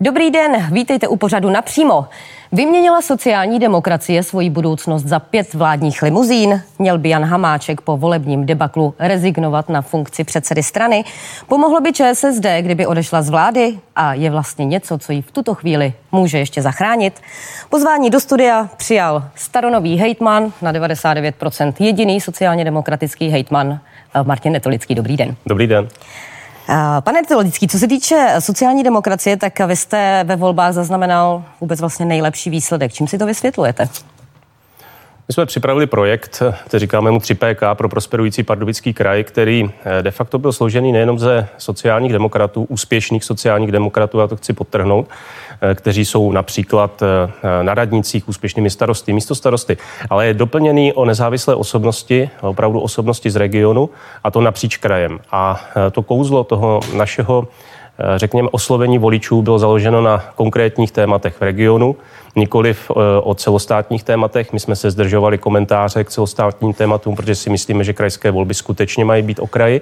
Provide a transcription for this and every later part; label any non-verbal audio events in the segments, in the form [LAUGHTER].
Dobrý den, vítejte u pořadu napřímo. Vyměnila sociální demokracie svoji budoucnost za pět vládních limuzín? Měl by Jan Hamáček po volebním debaklu rezignovat na funkci předsedy strany? Pomohlo by ČSSD, kdyby odešla z vlády? A je vlastně něco, co ji v tuto chvíli může ještě zachránit? Pozvání do studia přijal staronový hejtman na 99% jediný sociálně demokratický hejtman eh, Martin Netolický. Dobrý den. Dobrý den. Pane Teologický, co se týče sociální demokracie, tak vy jste ve volbách zaznamenal vůbec vlastně nejlepší výsledek. Čím si to vysvětlujete? My jsme připravili projekt, který říkáme mu 3PK pro prosperující pardubický kraj, který eh, de facto byl složený nejenom ze sociálních demokratů, úspěšných sociálních demokratů, já to chci podtrhnout, eh, kteří jsou například eh, na radnicích úspěšnými starosty, místo starosty, ale je doplněný o nezávislé osobnosti, opravdu osobnosti z regionu a to napříč krajem. A to kouzlo toho našeho řekněme, oslovení voličů bylo založeno na konkrétních tématech v regionu, nikoliv o celostátních tématech. My jsme se zdržovali komentáře k celostátním tématům, protože si myslíme, že krajské volby skutečně mají být okraji.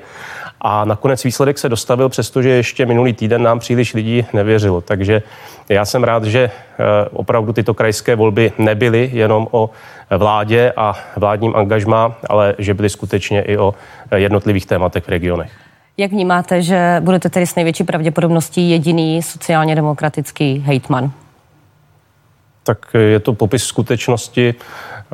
A nakonec výsledek se dostavil, přestože ještě minulý týden nám příliš lidí nevěřilo. Takže já jsem rád, že opravdu tyto krajské volby nebyly jenom o vládě a vládním angažmá, ale že byly skutečně i o jednotlivých tématech v regionech. Jak vnímáte, že budete tedy s největší pravděpodobností jediný sociálně demokratický hejtman? Tak je to popis skutečnosti.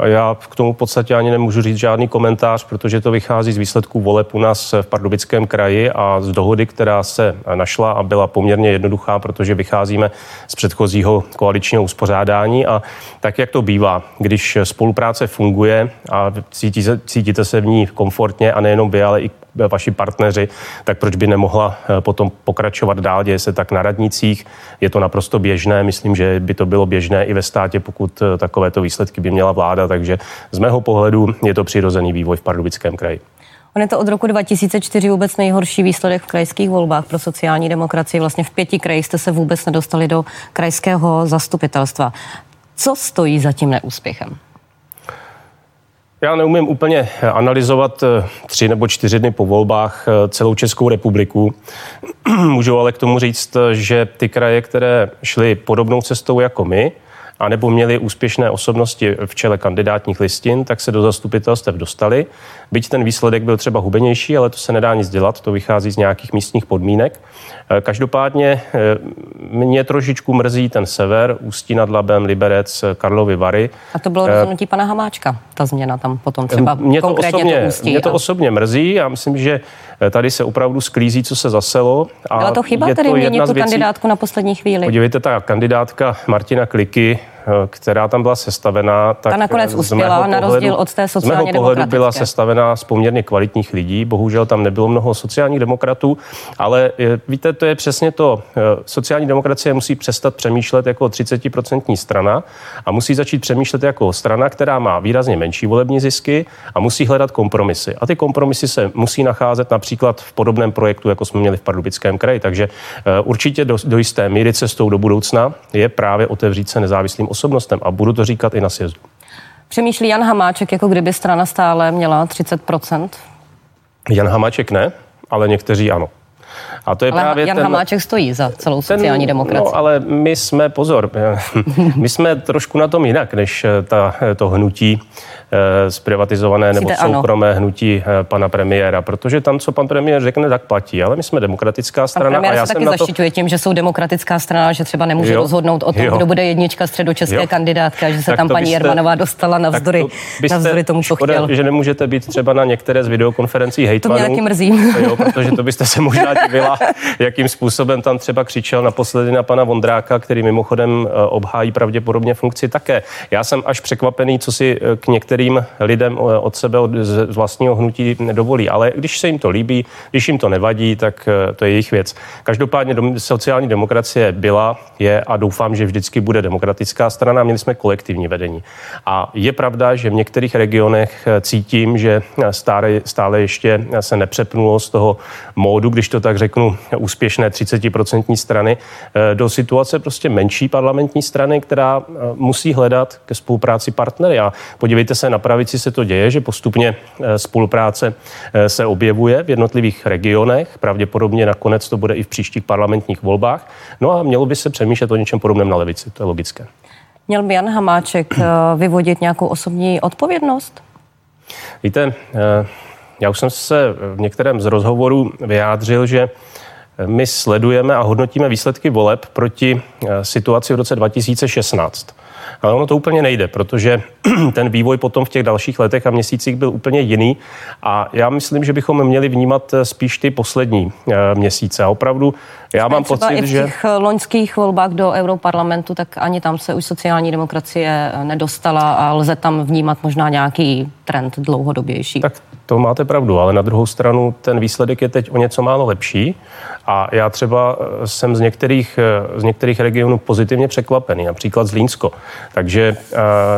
Já k tomu v podstatě ani nemůžu říct žádný komentář, protože to vychází z výsledků voleb u nás v Pardubickém kraji a z dohody, která se našla a byla poměrně jednoduchá, protože vycházíme z předchozího koaličního uspořádání a tak, jak to bývá, když spolupráce funguje a cítíte, cítíte se v ní komfortně a nejenom vy, ale i vaši partneři, tak proč by nemohla eh, potom pokračovat dál, děje se tak na radnicích, je to naprosto běžné, myslím, že by to bylo běžné i ve státě, pokud eh, takovéto výsledky by měla vláda, takže z mého pohledu je to přirozený vývoj v Pardubickém kraji. On je to od roku 2004 vůbec nejhorší výsledek v krajských volbách pro sociální demokracii. Vlastně v pěti krajích jste se vůbec nedostali do krajského zastupitelstva. Co stojí za tím neúspěchem? Já neumím úplně analyzovat eh, tři nebo čtyři dny po volbách eh, celou Českou republiku. [CLEARS THROAT] Můžu ale k tomu říct, že ty kraje, které šly podobnou cestou jako my, anebo měli úspěšné osobnosti v čele kandidátních listin, tak se do zastupitelstev dostali. Byť ten výsledek byl třeba hubenější, ale to se nedá nic dělat, to vychází z nějakých místních podmínek. Eh, každopádně eh, mě trošičku mrzí ten sever, Ústí nad Labem, Liberec, Karlovy Vary. A to bylo eh, rozhodnutí pana Hamáčka, ta změna tam potom třeba mě to konkrétně osobně, to Ústí. Mě to a... osobně mrzí, já myslím, že tady se opravdu sklízí, co se zaselo. A Byla to chyba tedy měnit tu kandidátku na poslední chvíli? Podívejte, ta kandidátka Martina Kliky Eh, která tam byla sestavená, tak ta nakonec uspěla, na rozdíl od té sociálně Z mého pohledu byla sestavená z poměrně kvalitních lidí. Bohužel tam nebylo mnoho sociálních demokratů, ale eh, víte, to je přesně to. Eh, sociální demokracie musí přestat přemýšlet jako 30% strana a musí začít přemýšlet jako strana, která má výrazně menší volební zisky a musí hledat kompromisy. A ty kompromisy se musí nacházet například v podobném projektu, jako jsme měli v Pardubickém kraji. Takže určitě do, do jisté míry cestou do budoucna je právě otevřít se nezávislým osobnostem a budu to říkat i na sjezdu. Přemýšlí Jan Hamáček, jako kdyby strana stále měla 30% Jan Hamáček ne, ale někteří ano. A to je ale právě Jan ten, Hamáček stojí za celou sociální ten, demokracii. No, ale my jsme, pozor, [LAUGHS] my jsme trošku na tom jinak, než ta, to hnutí Eh, zprivatizované nebo soukromé ano. hnutí eh, pana premiéra, protože tam, co pan premiér řekne, tak platí. Ale my jsme demokratická strana. Pan a já se taky zaštiťuje to... tím, že jsou demokratická strana, že třeba nemůže jo. rozhodnout o tom, jo. kdo bude jednička středočeské jo. kandidátky, že se tak tam paní byste, Jermanová dostala navzdory, to byste, navzdory tomu, co škoda, chtěl. že nemůžete být třeba na některé z videokonferencí hejtmanů. To mě taky mrzí. Jo, protože to byste se možná divila, jakým způsobem tam třeba křičel naposledy na pana Vondráka, který mimochodem eh, obhájí pravděpodobně funkci také. Já jsem až překvapený, co si k některým některým lidem eh, od sebe, od, z vlastního hnutí nedovolí. Ale když se jim to líbí, když jim to nevadí, tak eh, to je jejich věc. Každopádně sociální demokracie byla, je a doufám, že vždycky bude demokratická strana. Měli jsme kolektivní vedení. A je pravda, že v některých regionech eh, cítím, že stále, stále ještě se nepřepnulo z toho módu, když to tak tak řeknu, úspěšné 30% strany do situace prostě menší parlamentní strany, která musí hledat ke spolupráci partnery. A podívejte se, na pravici se to děje, že postupně spolupráce se objevuje v jednotlivých regionech. Pravděpodobně nakonec to bude i v příštích parlamentních volbách. No a mělo by se přemýšlet o něčem podobném na levici. To je logické. Měl by Jan Hamáček vyvodit nějakou osobní odpovědnost? Víte, já už jsem se v některém z rozhovorů vyjádřil, že my sledujeme a hodnotíme výsledky voleb proti eh, situaci v roce 2016. Ale ono to úplně nejde, protože [CLEARS THROAT] ten vývoj potom v těch dalších letech a měsících byl úplně jiný. A já myslím, že bychom měli vnímat eh, spíš ty poslední eh, měsíce. A opravdu já mám třeba pocit, i v že... těch loňských volbách do Europarlamentu, tak ani tam se už sociální demokracie nedostala a lze tam vnímat možná nějaký trend dlouhodobější. Tak to máte pravdu, ale na druhou stranu ten výsledek je teď o něco málo lepší a já třeba eh, jsem z některých, z některých regionů pozitivně překvapený, například z Línsko. Takže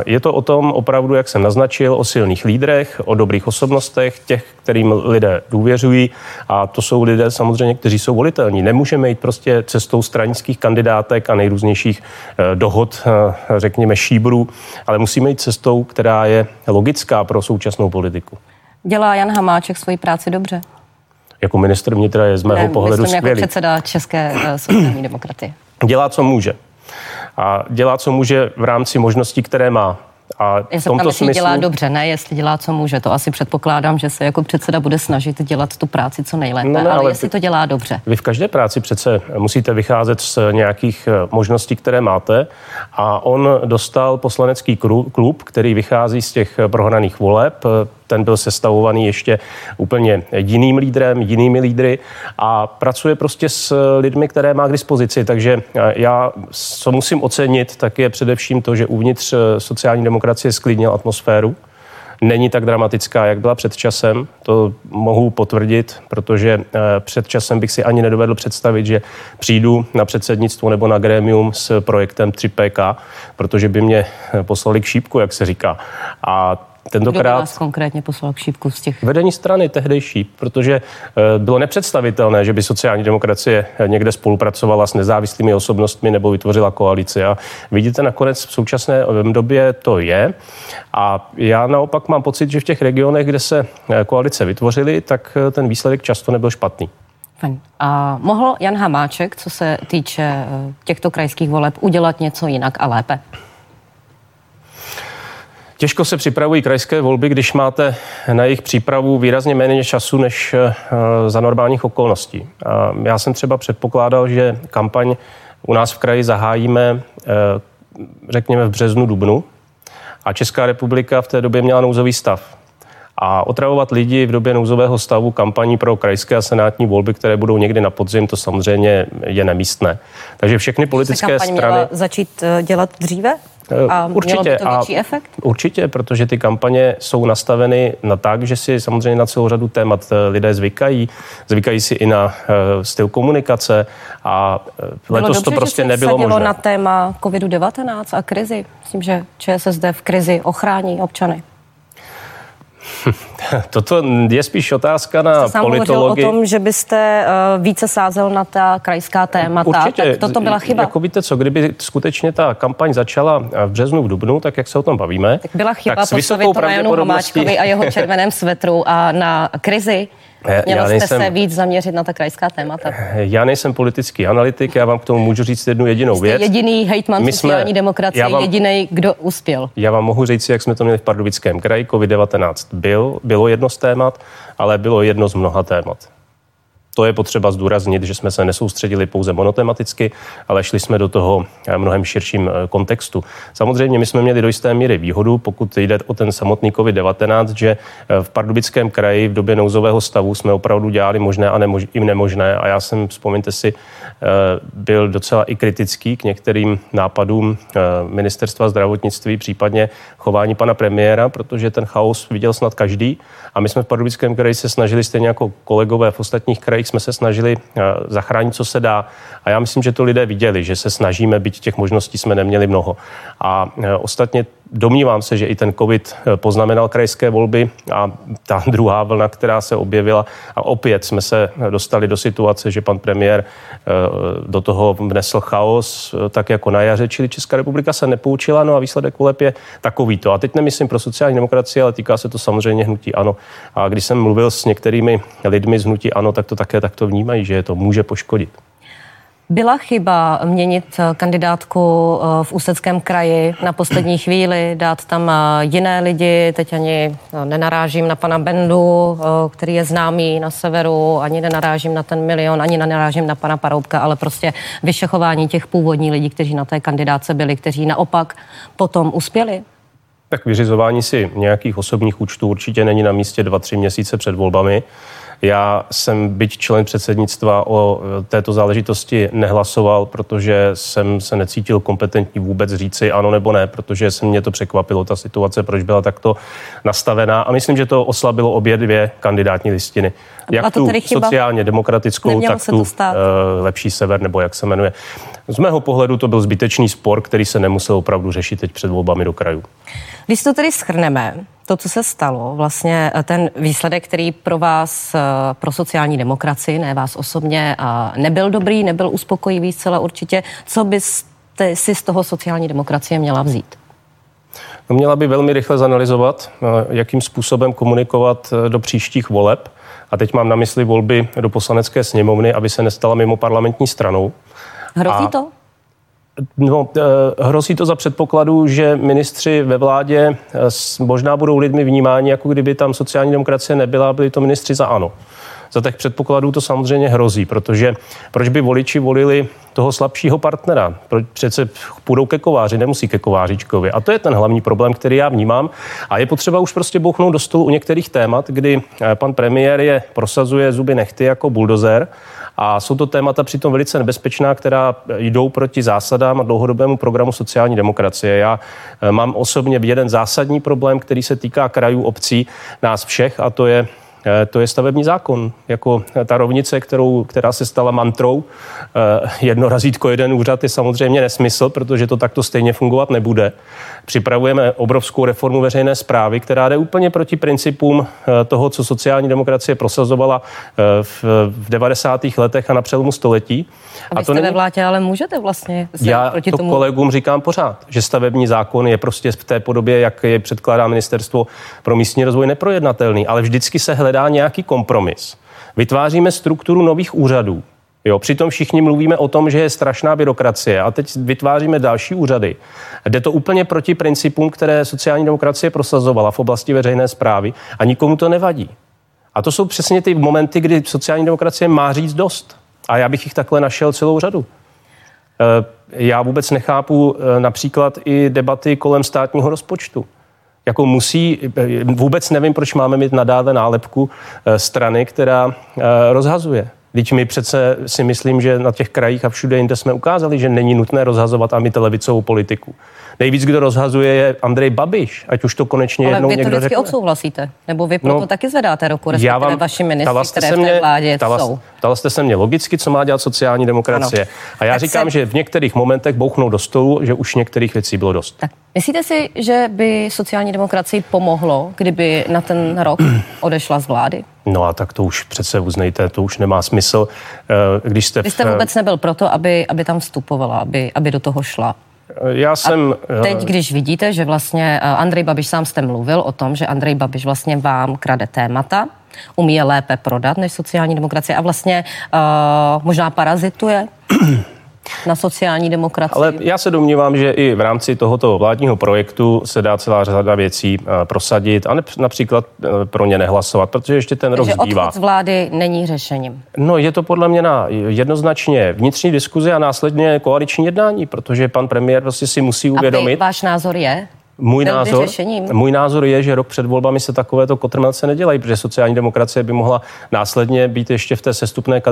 je to o tom opravdu, jak jsem naznačil, o silných lídrech, o dobrých osobnostech, těch, kterým lidé důvěřují a to jsou lidé samozřejmě, kteří jsou volitelní. Nemůžeme jít prostě cestou stranických kandidátek a nejrůznějších eh, dohod, eh, řekněme, šíbrů, ale musíme jít cestou, která je logická pro současnou politiku. Dělá Jan Hamáček svoji práci dobře? Jako minister vnitra je z mého ne, pohledu myslím, skvělý. jako předseda České eh, sociální [CLEARS THROAT] demokratie. Dělá, co může. A dělá, co může v rámci možností, které má. A Já se ptám, jestli smyslu... dělá dobře, ne jestli dělá, co může. To asi předpokládám, že se jako předseda bude snažit dělat tu práci co nejlépe, no, ne, ale, ale jestli to dělá dobře. Vy v každé práci přece musíte vycházet z nějakých eh, možností, které máte a on dostal poslanecký klub, který vychází z těch prohraných voleb, ten byl sestavovaný ještě úplně jiným lídrem, jinými lídry a pracuje prostě s lidmi, které má k dispozici. Takže já, co musím ocenit, tak je především to, že uvnitř sociální demokracie sklidnil atmosféru. Není tak dramatická, jak byla před časem. To mohu potvrdit, protože eh, před časem bych si ani nedovedl představit, že přijdu na předsednictvo nebo na grémium s projektem 3PK, protože by mě poslali k šípku, jak se říká. A Tentokrát Kdo vás konkrétně poslal k šípku z těch? Vedení strany tehdejší, protože eh, bylo nepředstavitelné, že by sociální demokracie někde spolupracovala s nezávislými osobnostmi nebo vytvořila koalici. A vidíte, nakonec v současné eh, době to je. A já naopak mám pocit, že v těch regionech, kde se eh, koalice vytvořily, tak ten výsledek často nebyl špatný. A mohl Jan Hamáček, co se týče těchto krajských voleb, udělat něco jinak a lépe? Těžko se připravují krajské volby, když máte na jejich přípravu výrazně méně času než eh, za normálních okolností. Já jsem třeba předpokládal, že kampaň u nás v kraji zahájíme, eh, řekněme, v březnu, dubnu. A Česká republika v té době měla nouzový stav. A otravovat lidi v době nouzového stavu kampaní pro krajské a senátní volby, které budou někdy na podzim, to samozřejmě je nemístné. Takže všechny politické se strany. Měla začít eh, dělat dříve? A určitě, mělo by to větší a efekt? Určitě, protože ty kampaně jsou nastaveny na tak, že si samozřejmě na celou řadu témat eh, lidé zvykají. Zvykají si i na uh, styl komunikace a uh, letos dobře, to prostě že nebylo možné. na téma COVID-19 a krizi. Myslím, že ČSSD v krizi ochrání občany. [LAUGHS] Toto je spíš otázka na Jste politologii. o tom, že byste uh, více sázel na ta krajská témata. Určitě. Tak toto byla chyba. Jako víte co, kdyby skutečně ta kampaň začala v březnu, v dubnu, tak jak se o tom bavíme. Tak byla chyba tak postavit to na Janu Homáčkovi a jeho červeném svetru a na krizi. Měl jste nejsem, se víc zaměřit na ta krajská témata. Já nejsem politický analytik, já vám k tomu můžu říct jednu jedinou Jste věc. jediný hejtman My sociální jsme, demokracie, vám, jediný, kdo uspěl. Já vám mohu říct, jak jsme to měli v Pardubickém kraji. COVID-19 byl, bylo jedno z témat, ale bylo jedno z mnoha témat. To je potřeba zdůraznit, že jsme se nesoustředili pouze monotematicky, ale šli jsme do toho eh, mnohem širším eh, kontextu. Samozřejmě my jsme měli do jisté míry výhodu, pokud jde o ten samotný COVID-19, že eh, v Pardubickém kraji v době nouzového stavu jsme opravdu dělali možné a nemož, i nemožné. A já jsem, vzpomeňte si, byl docela i kritický k některým nápadům ministerstva zdravotnictví, případně chování pana premiéra, protože ten chaos viděl snad každý. A my jsme v Pardubickém kraji se snažili stejně jako kolegové v ostatních krajích krajích jsme se snažili zachránit, co se dá. A já myslím, že to lidé viděli, že se snažíme, byť těch možností jsme neměli mnoho. A ostatně domnívám se, že i ten COVID poznamenal krajské volby a ta [LAUGHS] druhá vlna, která se objevila. A opět jsme se dostali do situace, že pan premiér do toho vnesl chaos, tak jako na jaře, čili Česká republika se nepoučila, no a výsledek voleb je takovýto. A teď nemyslím pro sociální demokracii, ale týká se to samozřejmě hnutí ANO. A když jsem mluvil s některými lidmi z hnutí ANO, tak to také takto vnímají, že je to může poškodit. Byla chyba měnit eh, kandidátku eh, v Ústeckém kraji na poslední [CLEARS THROAT] chvíli, dát tam eh, jiné lidi, teď ani nenarážím na pana Bendu, který je známý na severu, ani nenarážím na ten milion, ani nenarážím na pana Paroubka, ale prostě vyšechování těch původních lidí, kteří na té kandidáce byli, kteří naopak potom uspěli? Tak vyřizování si nějakých osobních účtů určitě není na místě dva, tři měsíce před volbami. Já jsem byť člen předsednictva o e, této záležitosti nehlasoval, protože jsem se necítil kompetentní vůbec říci ano nebo ne, protože se mě to překvapilo, ta situace, proč byla takto nastavená. A myslím, že to oslabilo obě dvě kandidátní listiny. Jak tu sociálně demokratickou, Nemělo tak tu uh, lepší sever, nebo jak se jmenuje. Z mého pohledu to byl zbytečný spor, který se nemusel opravdu řešit teď před volbami do krajů. Když to tedy schrneme, to, co se stalo, vlastně eh, ten výsledek, který pro vás, eh, pro sociální demokracii, ne vás osobně, nebyl dobrý, nebyl uspokojivý zcela určitě. Co byste si z toho sociální demokracie měla vzít? No, měla by velmi rychle zanalizovat, eh, jakým způsobem komunikovat do příštích voleb. A teď mám na mysli volby do poslanecké sněmovny, aby se nestala mimo parlamentní stranou. Hrozí a to? No, eh, hrozí to za předpokladu, že ministři ve vládě eh, možná budou lidmi vnímáni, jako kdyby tam sociální demokracie nebyla, byli to ministři za ANO. Za těch předpokladů to samozřejmě hrozí, protože proč by voliči volili toho slabšího partnera? Proč přece půjdou ke kováři, nemusí ke kovářičkovi. A to je ten hlavní problém, který já vnímám. A je potřeba už prostě bouchnout do stolu u některých témat, kdy eh, pan premiér je prosazuje zuby nechty jako buldozer a jsou to témata přitom velice nebezpečná, která jdou proti zásadám a dlouhodobému programu sociální demokracie. Já eh, mám osobně jeden zásadní problém, který se týká krajů, obcí, nás všech, a to je to je stavební zákon. Jako ta rovnice, kterou, která se stala mantrou. Eh, jedno razítko, jeden úřad je samozřejmě nesmysl, protože to takto stejně fungovat nebude. Připravujeme obrovskou reformu veřejné zprávy, která jde úplně proti principům eh, toho, co sociální demokracie prosazovala v, v 90. letech a na přelomu století. A, a to není... ve vládě, ale můžete vlastně se Já proti to tomu... kolegům říkám pořád, že stavební zákon je prostě v té podobě, jak je předkládá ministerstvo pro místní rozvoj neprojednatelný, ale vždycky se hledá hledá nějaký kompromis. Vytváříme strukturu nových úřadů. Jo, přitom všichni mluvíme o tom, že je strašná byrokracie a teď vytváříme další úřady. Jde to úplně proti principům, které sociální demokracie prosazovala v oblasti veřejné zprávy a nikomu to nevadí. A to jsou přesně ty momenty, kdy sociální demokracie má říct dost. A já bych jich takhle našel celou řadu. Eh, já vůbec nechápu eh, například i debaty kolem státního rozpočtu jako musí, vůbec nevím, proč máme mít nadále nálepku eh, strany, která eh, rozhazuje. Teď my přece si myslím, že na těch krajích a všude jinde jsme ukázali, že není nutné rozhazovat a my televicovou politiku. Nejvíc, kdo rozhazuje, je Andrej Babiš, ať už to konečně Ale jednou vy to vždycky řekne. odsouhlasíte, nebo vy proto no, taky zvedáte ruku, respektive vám, vaši ministři, které se mě, v té vládě tala, jsou. Ptala jste se mě logicky, co má dělat sociální demokracie. Ano. A já tak říkám, se... že v některých momentech bouchnou do stolu, že už některých věcí bylo dost. Tak. Myslíte si, že by sociální demokracii pomohlo, kdyby na ten rok [CLEARS THROAT] odešla z vlády? No a tak to už přece uznejte, to už nemá smysl. Eh, když jste, Vy jste vůbec nebyl proto, aby, aby tam vstupovala, aby, aby do toho šla. Já jsem... A teď, když vidíte, že vlastně eh, Andrej Babiš, sám jste mluvil o tom, že Andrej Babiš vlastně vám krade témata, umí je lépe prodat než sociální demokracie a vlastně uh, možná parazituje [CLEARS THROAT] na sociální demokracii. Ale já se domnívám, že i v rámci tohoto vládního projektu se dá celá řada věcí eh, prosadit a například eh, pro ně nehlasovat, protože ještě ten rok zbývá. z vlády není řešením. No je to podle mě na jednoznačně vnitřní diskuzi a následně koaliční jednání, protože pan premiér prostě si musí uvědomit. A váš názor je? Můj názor, můj názor je, že rok před volbami se takovéto kotrmelce nedělají, protože sociální demokracie by mohla následně být ještě v té sestupné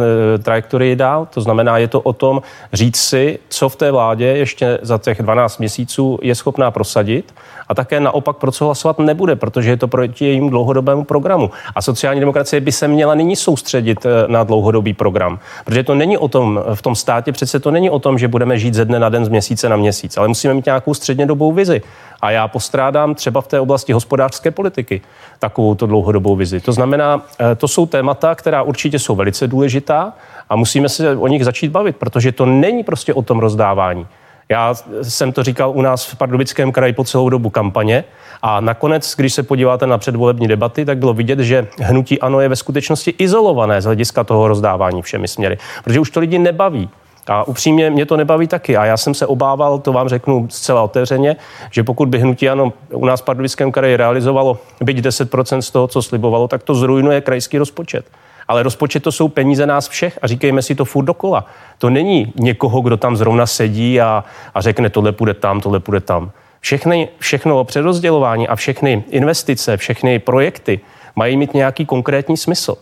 trajektorii dál. To znamená, je to o tom říct si, co v té vládě ještě za těch 12 měsíců je schopná prosadit a také naopak pro co hlasovat nebude, protože je to proti jejímu dlouhodobému programu. A sociální demokracie by se měla nyní soustředit eh, na dlouhodobý program, protože to není o tom, v tom státě přece to není o tom, že budeme žít ze dne na den, z měsíce na měsíc, ale musíme mít nějakou střednědobou vizi. A já postrádám třeba v té oblasti hospodářské politiky takovou to dlouhodobou vizi. To znamená, eh, to jsou témata, která určitě jsou velice důležitá a musíme se o nich začít bavit, protože to není prostě o tom rozdávání. Já jsem to říkal u nás v Pardubickém kraji po celou dobu kampaně a nakonec, když se podíváte na předvolební debaty, tak bylo vidět, že hnutí ANO je ve skutečnosti izolované z hlediska toho rozdávání všemi směry, protože už to lidi nebaví. A upřímně mě to nebaví taky. A já jsem se obával, to vám řeknu zcela otevřeně, že pokud by hnutí ano u nás v Pardubickém kraji realizovalo byť 10% z toho, co slibovalo, tak to zrujnuje krajský rozpočet. Ale rozpočet to jsou peníze nás všech a říkejme si to furt dokola. To není někoho, kdo tam zrovna sedí a, a řekne, tohle půjde tam, tohle půjde tam. Všechny, všechno přerozdělování a všechny investice, všechny projekty mají mít nějaký konkrétní smysl.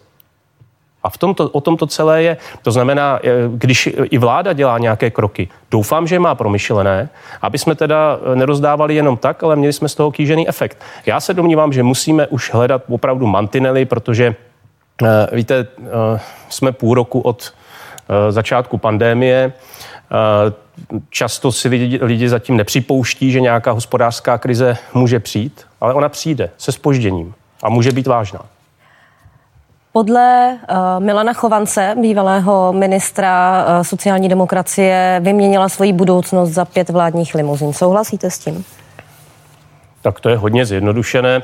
A v tomto, o tom to celé je. To znamená, eh, když i vláda dělá nějaké kroky, doufám, že má promyšlené, aby jsme teda eh, nerozdávali jenom tak, ale měli jsme z toho kýžený efekt. Já se domnívám, že musíme už hledat opravdu mantinely, protože eh, víte, jsme půl roku od začátku pandémie. Často si lidi, lidi zatím nepřipouští, že nějaká hospodářská krize může přijít, ale ona přijde se spožděním a může být vážná. Podle uh, Milana Chovance, bývalého ministra uh, sociální demokracie, vyměnila svoji budoucnost za pět vládních limuzin. Souhlasíte s tím? Tak to je hodně zjednodušené.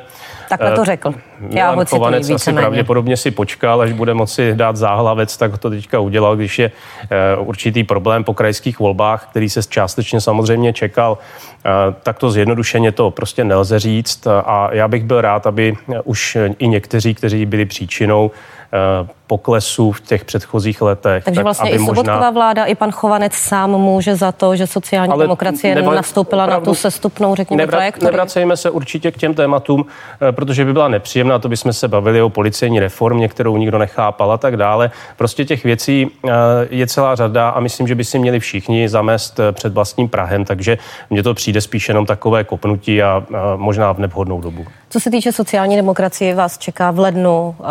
Takhle to eh, řekl. Já Milan ho Chovanec asi pravděpodobně si počkal, až bude moci dát záhlavec, tak to teďka udělal, když je určitý problém po krajských volbách, který se částečně samozřejmě čekal. Tak to zjednodušeně to prostě nelze říct a já bych byl rád, aby už i někteří, kteří byli příčinou Eh, poklesu v těch předchozích letech. Takže tak vlastně aby i Sobotková možná... vláda, i pan Chovanec sám může za to, že sociální Ale demokracie neva... nastoupila opravdu, na tu sestupnou, řekněme, nevra... trajektorii. Nevracejme se určitě k těm tématům, eh, protože by byla nepříjemná, to bychom se bavili o policejní reformě, kterou nikdo nechápal a tak dále. Prostě těch věcí eh, je celá řada a myslím, že by si měli všichni zamést před vlastním Prahem, takže mně to přijde spíš jenom takové kopnutí a možná v nevhodnou dobu. Co se týče sociální demokracie, vás čeká v lednu uh,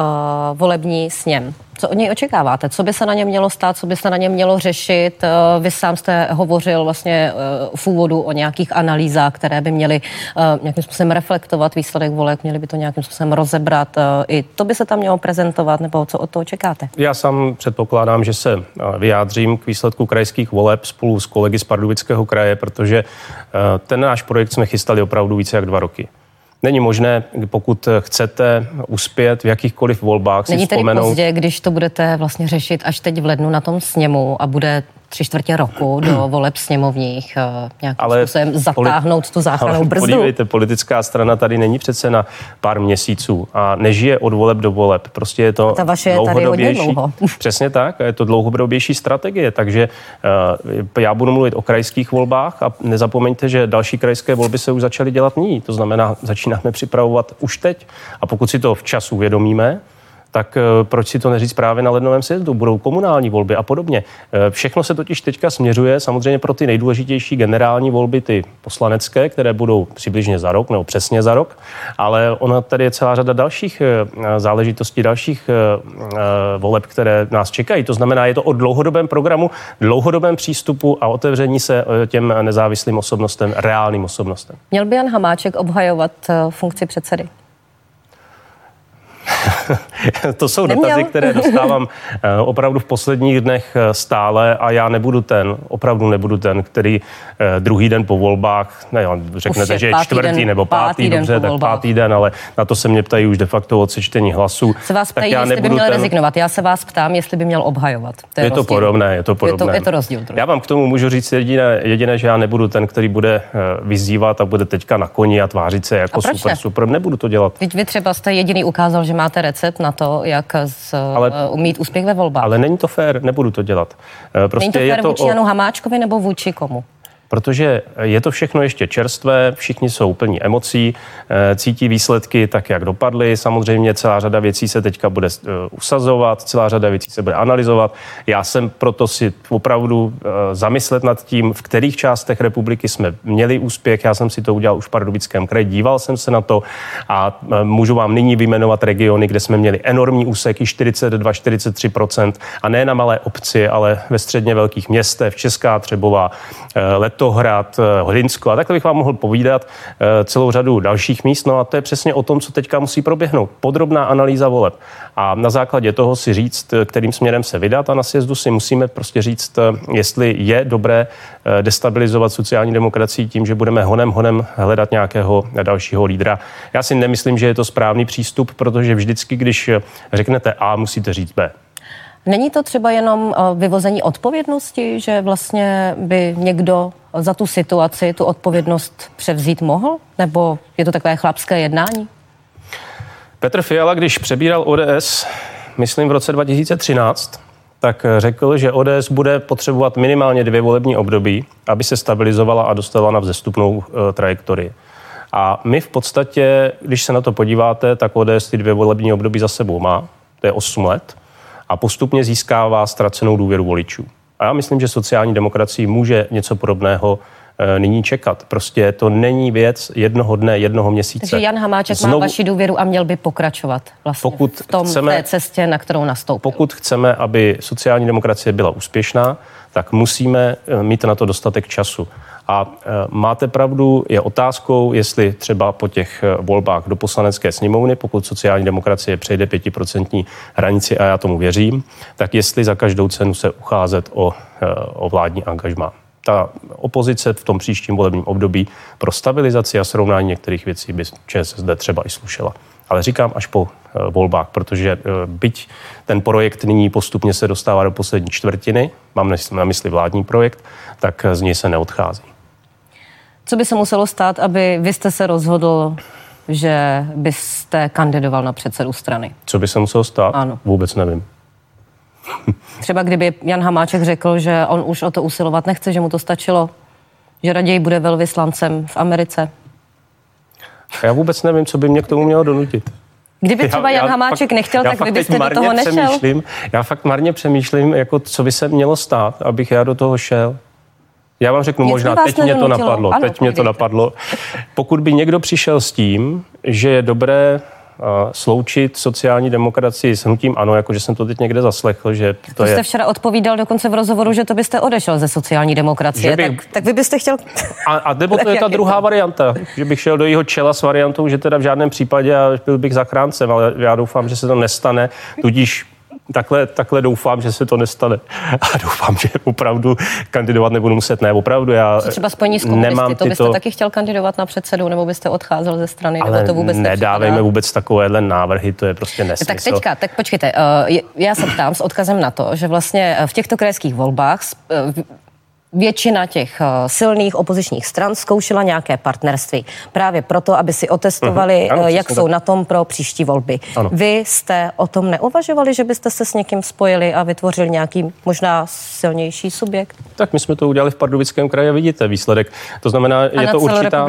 volební sněm. Co od něj očekáváte? Co by se na něm mělo stát? Co by se na něm mělo řešit? Uh, vy sám jste hovořil vlastně uh, v úvodu o nějakých analýzách, které by měly uh, nějakým způsobem reflektovat výsledek voleb, měly by to nějakým způsobem rozebrat. I to by se tam mělo prezentovat, nebo co od toho čekáte? Já sám předpokládám, že se vyjádřím k výsledku krajských voleb spolu s kolegy z Pardubického kraje, protože ten náš projekt jsme chystali opravdu více jak dva roky. Není možné, pokud chcete uspět v jakýchkoliv volbách. Není tedy vzpomenout... pozdě, když to budete vlastně řešit až teď v lednu na tom sněmu a bude tři čtvrtě roku do voleb sněmovních eh, nějakým ale způsobem zatáhnout tu záchranou brzdu. Podívejte, politická strana tady není přece na pár měsíců a nežije od voleb do voleb. Prostě je to Ta vaše je tady hodně dlouho. [LAUGHS] Přesně tak, je to dlouhodobější strategie, takže uh, já budu mluvit o krajských volbách a nezapomeňte, že další krajské volby se už začaly dělat ní. To znamená, začínáme připravovat už teď a pokud si to včas uvědomíme, tak eh, proč si to neříct právě na lednovém sjezdu? Budou komunální volby a podobně. Eh, všechno se totiž teďka směřuje samozřejmě pro ty nejdůležitější generální volby, ty poslanecké, které budou přibližně za rok nebo přesně za rok, ale ona tady je celá řada dalších eh, záležitostí, dalších voleb, které nás čekají. To znamená, je to o dlouhodobém programu, dlouhodobém přístupu a otevření se těm nezávislým osobnostem, reálným osobnostem. Měl by Jan Hamáček obhajovat funkci předsedy? [LAUGHS] to jsou Neměl. dotazy, které dostávám eh, opravdu v posledních dnech eh, stále a já nebudu ten, opravdu nebudu ten, který eh, druhý den po volbách, ne, řeknete, že je čtvrtý den, nebo pátý, pátý dobře, tak volbách. pátý den, ale na to se mě ptají už de facto o sečtení hlasů. Se vás ptají, jestli by měl ten... rezignovat. Já se vás ptám, jestli by měl obhajovat. To je, je to podobné, je to podobné. Je to, je to rozdíl. Trochu. Já vám k tomu můžu říct jediné, jediné, že já nebudu ten, který bude vyzývat a bude teďka na koni a tvářit se jako super, ne? super. Nebudu to dělat. Vy, vy třeba jste jediný ukázal, že máte recept na to, jak z, ale, uh, mít úspěch ve volbách. Ale není to fér, nebudu to dělat. Prostě není to fér je to vůči o... Janu Hamáčkovi nebo vůči komu? Protože je to všechno ještě čerstvé, všichni jsou plní emocí, eh, cítí výsledky tak, jak dopadly. Samozřejmě celá řada věcí se teďka bude eh, usazovat, celá řada věcí se bude analyzovat. Já jsem proto si opravdu eh, zamyslet nad tím, v kterých částech republiky jsme měli úspěch. Já jsem si to udělal už v Pardubickém kraji, díval jsem se na to a můžu vám nyní vyjmenovat regiony, kde jsme měli enormní úseky 42-43% a ne na malé obci, ale ve středně velkých městech, Česká Třebová, Letohrad, Hlinsko a takhle bych vám mohl povídat celou řadu dalších míst. No a to je přesně o tom, co teďka musí proběhnout. Podrobná analýza voleb. A na základě toho si říct, kterým směrem se vydat a na sjezdu si musíme prostě říct, jestli je dobré eh, destabilizovat sociální demokracii tím, že budeme honem honem hledat nějakého dalšího lídra. Já si nemyslím, že je to správný přístup, protože vždycky, když řeknete A, musíte říct B. Není to třeba jenom eh, vyvození odpovědnosti, že vlastně by někdo za tu situaci tu odpovědnost převzít mohl? Nebo je to takové chlapské jednání? Petr Fiala, když přebíral ODS, myslím v roce 2013, tak řekl, že ODS bude potřebovat minimálně dvě volební období, aby se stabilizovala a dostala na vzestupnou uh, trajektorii. A my v podstatě, když se na to podíváte, tak ODS ty dvě volební období za sebou má, to je 8 let, a postupně získává ztracenou důvěru voličů. A já myslím, že sociální demokracii může něco podobného eh, nyní čekat. Prostě to není věc jednoho dne, jednoho měsíce. Takže Jan Hamáček Znovu, má vaši důvěru a měl by pokračovat vlastně pokud v tom chceme, té cestě, na kterou nastoupil. Pokud chceme, aby sociální demokracie byla úspěšná, tak musíme eh, mít na to dostatek času. A e, máte pravdu, je otázkou, jestli třeba po těch e, volbách do poslanecké sněmovny, pokud sociální demokracie přejde pětiprocentní hranici, a já tomu věřím, tak jestli za každou cenu se ucházet o, e, o vládní angažmá ta opozice v tom příštím volebním období pro stabilizaci a srovnání některých věcí by ČSSD třeba i slušela. Ale říkám až po volbách, protože byť ten projekt nyní postupně se dostává do poslední čtvrtiny, mám na mysli vládní projekt, tak z něj se neodchází. Co by se muselo stát, aby vy jste se rozhodl, že byste kandidoval na předsedu strany? Co by se muselo stát? Ano. Vůbec nevím. [LAUGHS] Třeba kdyby Jan Hamáček řekl, že on už o to usilovat nechce, že mu to stačilo, že raději bude velvyslancem v Americe. Já vůbec nevím, co by mě k tomu mělo donutit. Kdyby [LAUGHS] třeba já, Jan já Hamáček fakt, nechtěl, tak vy byste do toho nešel? Já fakt marně přemýšlím, jako co by se mělo stát, abych já do toho šel. Já vám řeknu, Nic možná teď mě to napadlo. Ano, teď mě to napadlo. Pokud by někdo přišel s tím, že je dobré sloučit sociální demokracii s hnutím ano, jakože jsem to teď někde zaslechl, že to, to je... jste včera odpovídal dokonce v rozhovoru, že to byste odešel ze sociální demokracie, bych... tak, tak vy byste chtěl... A, a nebo to je [LAUGHS] ta druhá varianta, že bych šel do jeho čela s variantou, že teda v žádném případě byl bych zachráncem, ale já doufám, že se to nestane, tudíž takhle, takhle doufám, že se to nestane. [LAUGHS] A doufám, že opravdu kandidovat nebudu muset. Ne, opravdu já Třeba spojení s komunisty, to byste taky chtěl kandidovat na předsedu, nebo byste odcházel ze strany, Ale nebo to vůbec nedávejme vůbec takovéhle návrhy, to je prostě nesmysl. Tak teďka, tak počkejte, eh, já se ptám s odkazem na to, že vlastně v těchto krajských volbách eh, většina těch eh, silných opozičních stran zkoušela nějaké partnerství. Právě proto, aby si otestovali, uh-huh. ano, jak jsou tak. na tom pro příští volby. Ano. Vy jste o tom neuvažovali, že byste se s někým spojili a vytvořili nějaký možná silnější subjekt? Tak my jsme to udělali v Pardubickém kraji, vidíte výsledek. To znamená, a je na to určitá,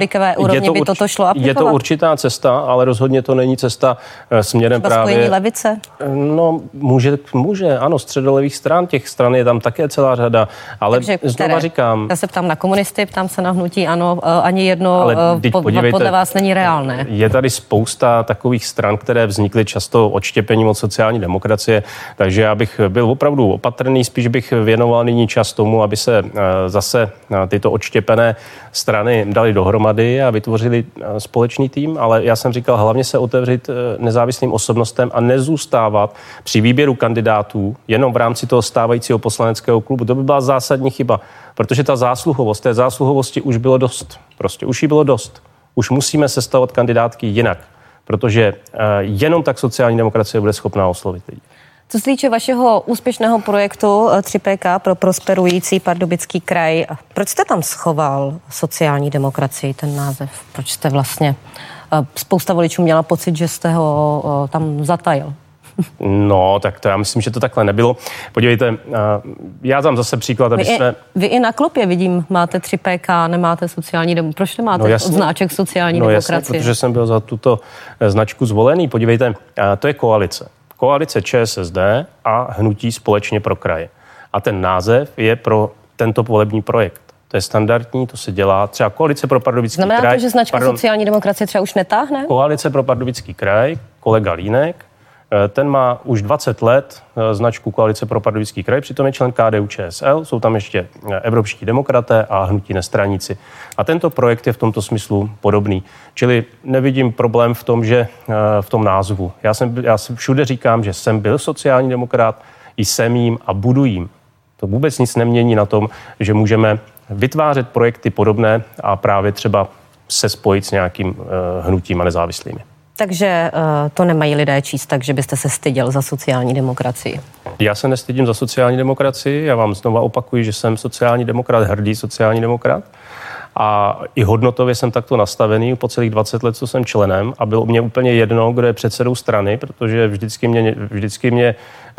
je to, by toto šlo aplikovat? Je to určitá cesta, ale rozhodně to není cesta uh, směrem Třeba právě... levice? No, může, může, ano, středolevých stran, těch stran je tam také celá řada, ale Takže znovu znova říkám... Já se ptám na komunisty, ptám se na hnutí, ano, eh, ani jedno Ale eh, po, podle vás není reálné. Je tady spousta takových stran, které vznikly často odštěpením od sociální demokracie, takže já bych byl opravdu opatrný, spíš bych věnoval nyní čas tomu, aby se eh, zase tyto odštěpené strany dali dohromady a vytvořili společný tým, ale já jsem říkal, hlavně se otevřít nezávislým osobnostem a nezůstávat při výběru kandidátů jenom v rámci toho stávajícího poslaneckého klubu. To by byla zásadní chyba protože ta zásluhovost, té zásluhovosti už bylo dost. Prostě už jí bylo dost. Už musíme sestavovat kandidátky jinak, protože uh, jenom tak sociální demokracie bude schopná oslovit lidi. Co se týče vašeho úspěšného projektu 3PK eh, pro prosperující pardubický kraj, proč jste tam schoval sociální demokracii, ten název? Proč jste vlastně, eh, spousta voličů měla pocit, že jste ho tam zatajil? No, tak to já myslím, že to takhle nebylo. Podívejte, já dám zase příklad, aby vy, jsme... I, vy i na klopě vidím, máte 3 PK, nemáte sociální demokracie. Proč nemáte no, jasně, odznáček sociální no, demokracie? Jasně, protože jsem byl za tuto eh, značku zvolený. Podívejte, to je koalice. Koalice ČSSD a Hnutí společně pro kraje. A ten název je pro tento volební projekt. To je standardní, to se dělá třeba koalice pro Pardubický Znamená kraj. Znamená to, že značka pardon, sociální demokracie třeba už netáhne? Koalice pro Pardubický kraj, kolega Línek, ten má už 20 let eh, značku Koalice pro Pardubický kraj, přitom je člen KDU ČSL, jsou tam ještě eh, evropští demokraté a hnutí nestraníci. A tento projekt je v tomto smyslu podobný. Čili nevidím problém v tom, že v tom názvu. Já, jsem, já všude říkám, že jsem byl sociální demokrat, jsem jím a budu jím. To vůbec nic nemění na tom, že můžeme vytvářet projekty podobné a právě třeba se spojit s nějakým hnutím a nezávislými. Takže uh, to nemají lidé číst tak, že byste se styděl za sociální demokracii. Já se nestydím za sociální demokracii. Já vám znova opakuji, že jsem sociální demokrat, hrdý sociální demokrat. A i hodnotově jsem takto nastavený po celých 20 let, co jsem členem a bylo mě úplně jedno, kdo je předsedou strany, protože vždycky mě, vždycky mě eh,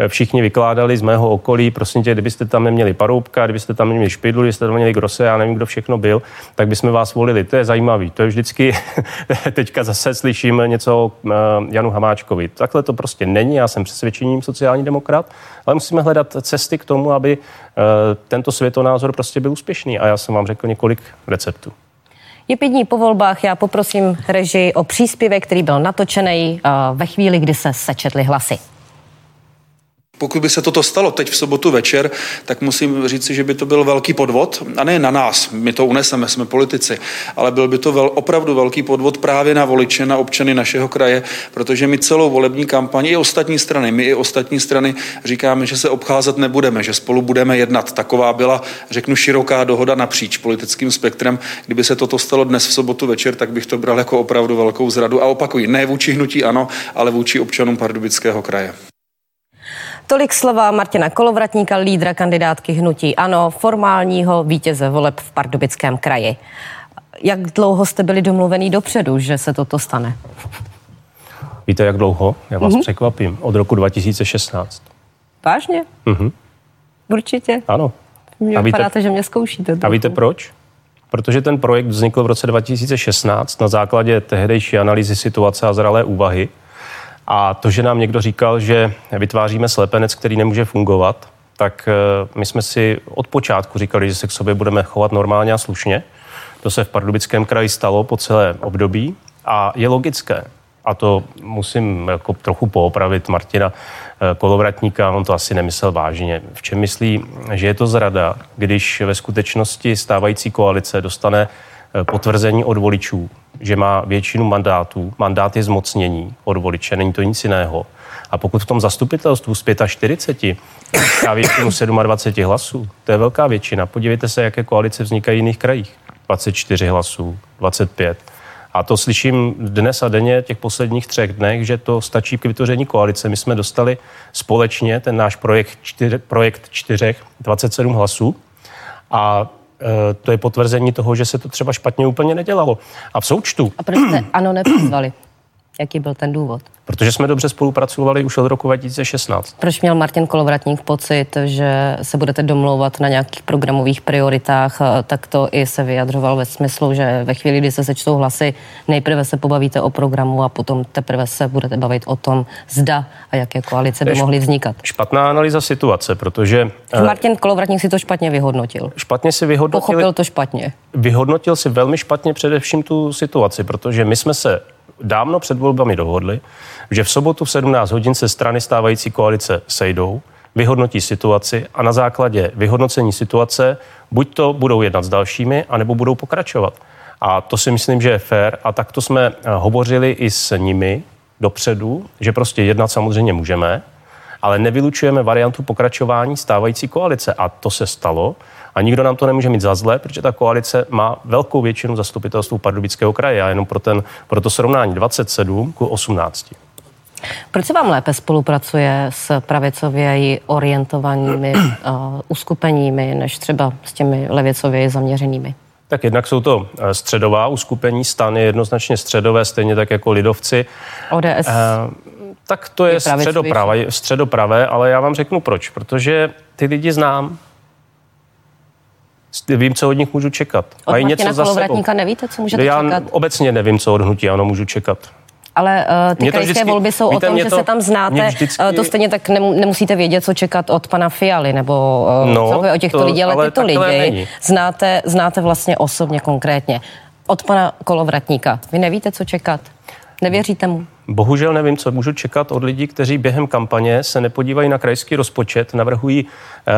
všichni vykládali z mého okolí, prosím tě, kdybyste tam neměli paroubka, kdybyste tam neměli špidlu, kdybyste tam neměli grose, já nevím, kdo všechno byl, tak bychom vás volili. To je zajímavý. To je vždycky, [LAUGHS] teďka zase slyším něco o eh, Janu Hamáčkovi. Takhle to prostě není, já jsem přesvědčením sociální demokrat, ale musíme hledat cesty k tomu, aby eh, tento světonázor prostě byl úspěšný. A já jsem vám řekl několik receptů. Je pět dní po volbách, já poprosím režii o příspěvek, který byl natočený eh, ve chvíli, kdy se sečetly hlasy. Pokud by se toto stalo teď v sobotu večer, tak musím říct, že by to byl velký podvod. A ne na nás, my to uneseme, jsme politici, ale byl by to vel, opravdu velký podvod právě na voliče, na občany našeho kraje, protože my celou volební kampaň i ostatní strany, my i ostatní strany říkáme, že se obcházet nebudeme, že spolu budeme jednat. Taková byla, řeknu, široká dohoda napříč politickým spektrem. Kdyby se toto stalo dnes v sobotu večer, tak bych to bral jako opravdu velkou zradu. A opakuji, ne vůči hnutí ano, ale vůči občanům Pardubického kraje. Tolik slova Martina Kolovratníka, lídra kandidátky Hnutí Ano, formálního vítěze voleb v Pardubickém kraji. Jak dlouho jste byli domluvený dopředu, že se toto stane? Víte, jak dlouho? Já vás mm-hmm. překvapím. Od roku 2016. Vážně? Mhm. Určitě? Ano. Mě a víte, vypadáte, že mě zkoušíte. Trochu. A víte proč? Protože ten projekt vznikl v roce 2016 na základě tehdejší analýzy situace a zralé úvahy, a to, že nám někdo říkal, že vytváříme slepenec, který nemůže fungovat, tak eh, my jsme si od počátku říkali, že se k sobě budeme chovat normálně a slušně. To se v Pardubickém kraji stalo po celé období a je logické, a to musím jako trochu poopravit Martina eh, Kolovratníka, on to asi nemyslel vážně. V čem myslí, že je to zrada, když ve skutečnosti stávající koalice dostane potvrzení od voličů, že má většinu mandátů, mandát je zmocnění od voliče, není to nic jiného. A pokud v tom zastupitelstvu z 45 získá většinu 27 hlasů, to je velká většina. Podívejte se, jaké koalice vznikají v jiných krajích. 24 hlasů, 25. A to slyším dnes a denně těch posledních třech dnech, že to stačí k vytvoření koalice. My jsme dostali společně ten náš projekt, čtyř, projekt čtyřech 27 hlasů a Eh, to je potvrzení toho, že se to třeba špatně úplně nedělalo. A v součtu... A proč jste ano nepozvali? Jaký byl ten důvod? Protože jsme dobře spolupracovali už od roku 2016. Proč měl Martin Kolovratník pocit, že se budete domlouvat na nějakých programových prioritách, tak to i se vyjadřoval ve smyslu, že ve chvíli, kdy se sečtou hlasy, nejprve se pobavíte o programu a potom teprve se budete bavit o tom, zda a jaké koalice by mohly vznikat. Špatná analýza situace, protože... Eh, Martin Kolovratník si to špatně vyhodnotil. Špatně si vyhodnotil. Pochopil to špatně. Vyhodnotil si velmi špatně především tu situaci, protože my jsme se dávno před volbami dohodli, že v sobotu v 17 hodin se strany stávající koalice sejdou, vyhodnotí situaci a na základě vyhodnocení situace buď to budou jednat s dalšími, anebo budou pokračovat. A to si myslím, že je fér. A takto jsme eh, hovořili i s nimi dopředu, že prostě jednat samozřejmě můžeme, ale nevylučujeme variantu pokračování stávající koalice. A to se stalo. A nikdo nám to nemůže mít za zlé, protože ta koalice má velkou většinu zastupitelství Pardubického kraje. A jenom pro, ten, pro to srovnání 27 ku 18. Proč se vám lépe spolupracuje s pravicově orientovanými uh, [CLEARS THROAT] uskupeními, než třeba s těmi levicově zaměřenými? Tak jednak jsou to eh, středová uskupení, stan je jednoznačně středové, stejně tak jako lidovci. ODS? Uh, Tak to je středopravé, středopravé, ale já vám řeknu proč. Protože ty lidi znám, vím, co od nich můžu čekat. Od Mají něco za sebou. nevíte, co můžete Já čekat? obecně nevím, co od hnutí ano můžu čekat. Ale uh, ty krajské vždycky, volby jsou víte, o tom, že to, se tam znáte. Vždycky... Uh, to stejně tak nemusíte vědět, co čekat od pana Fialy nebo uh, no, o těchto lidí, ale, ale tyto lidi znáte, znáte vlastně osobně konkrétně. Od pana Kolovratníka. Vy nevíte, co čekat? Nevěříte mu? Bohužel nevím, co můžu čekat od lidí, kteří během kampaně se nepodívají na krajský rozpočet, navrhují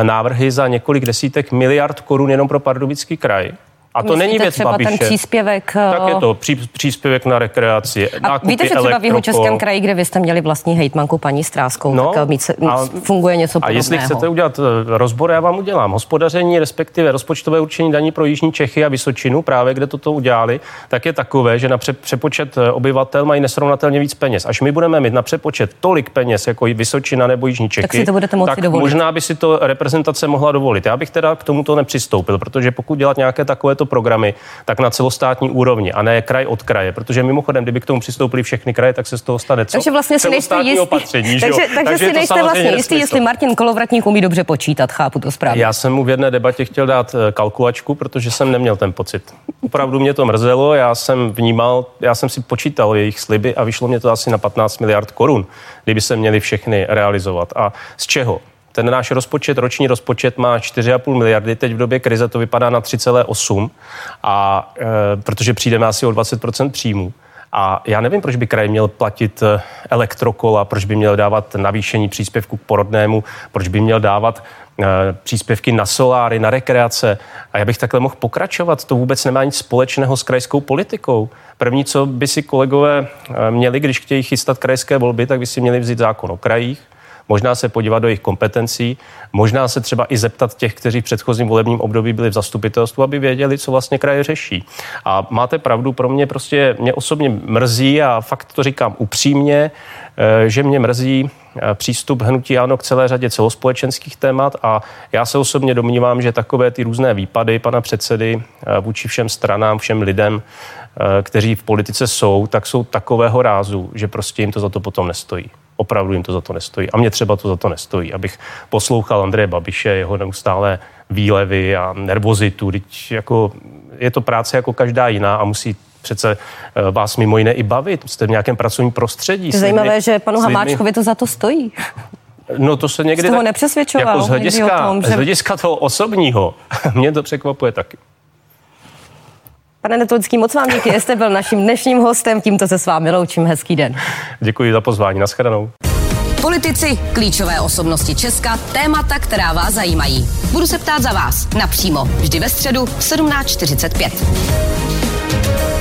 návrhy za několik desítek miliard korun jenom pro Pardubický kraj a to Myslíte není věc třeba Babiše. ten příspěvek... Tak je to pří, příspěvek na rekreaci, A víte, že třeba v jeho českém kraji, kde vy jste měli vlastní hejtmanku paní Stráskou, no, tak mít, a, funguje něco podobného. A jestli chcete udělat eh, rozbor, já vám udělám. Hospodaření, respektive rozpočtové určení daní pro Jižní Čechy a Vysočinu, právě kde toto udělali, tak je takové, že na přepočet eh, obyvatel mají nesrovnatelně víc peněz. Až my budeme mít na přepočet tolik peněz jako Vysočina nebo Jižní Čechy, tak, si to budete moci tak dovolit. možná by si to reprezentace mohla dovolit. Já bych teda k tomuto nepřistoupil, protože pokud dělat nějaké takovéto programy, tak na celostátní úrovni a ne kraj od kraje, protože mimochodem, kdyby k tomu přistoupili všechny kraje, tak se z toho stane co? Takže vlastně si nejste jistý. Opatření, takže, takže, takže si nejste vlastně jistý, jestli Martin Kolovratník umí dobře počítat, chápu to správně. Já jsem mu v jedné debatě chtěl dát eh, kalkulačku, protože jsem neměl ten pocit. Opravdu mě to mrzelo, já jsem vnímal, já jsem si počítal jejich sliby a vyšlo mě to asi na 15 miliard korun, kdyby se měli všechny realizovat. A z čeho? Ten náš rozpočet, roční rozpočet má 4,5 miliardy, teď v době krize to vypadá na 3,8, a, e, protože přijdeme asi o 20% příjmů. A já nevím, proč by kraj měl platit e, elektrokola, proč by měl dávat navýšení příspěvku k porodnému, proč by měl dávat e, příspěvky na soláry, na rekreace. A já bych takhle mohl pokračovat. To vůbec nemá nic společného s krajskou politikou. První, co by si kolegové e, měli, když chtějí chystat krajské volby, tak by si měli vzít zákon o krajích, možná se podívat do jejich kompetencí, možná se třeba i zeptat těch, kteří v předchozím volebním období byli v zastupitelstvu, aby věděli, co vlastně kraje řeší. A máte pravdu, pro mě prostě, mě osobně mrzí a fakt to říkám upřímně, eh, že mě mrzí eh, přístup hnutí ANO k celé řadě celospolečenských témat a já se osobně domnívám, že takové ty různé výpady pana předsedy eh, vůči všem stranám, všem lidem, kteří v politice jsou, tak jsou takového rázu, že prostě jim to za to potom nestojí opravdu jim to za to nestojí. A mě třeba to za to nestojí, abych poslouchal Andreje Babiše, jeho neustále výlevy a nervozitu. Teď jako, je to práce jako každá jiná a musí přece eh, vás mimo jiné i bavit. Jste v nějakém pracovním prostředí. Je zajímavé, lidmi, že panu Hamáčkovi to za to stojí. No to se někdy... Jste ho nepřesvědčoval. Jako z hlediska, tom, že... z hlediska toho osobního, [LAUGHS] mě to překvapuje taky. Pane Netolický, moc vám díky, jste byl naším dnešním hostem, tímto se s vámi loučím, hezký den. Děkuji za pozvání, nashledanou. Politici, klíčové osobnosti Česka, témata, která vás zajímají. Budu se ptát za vás napřímo, vždy ve středu v 17.45.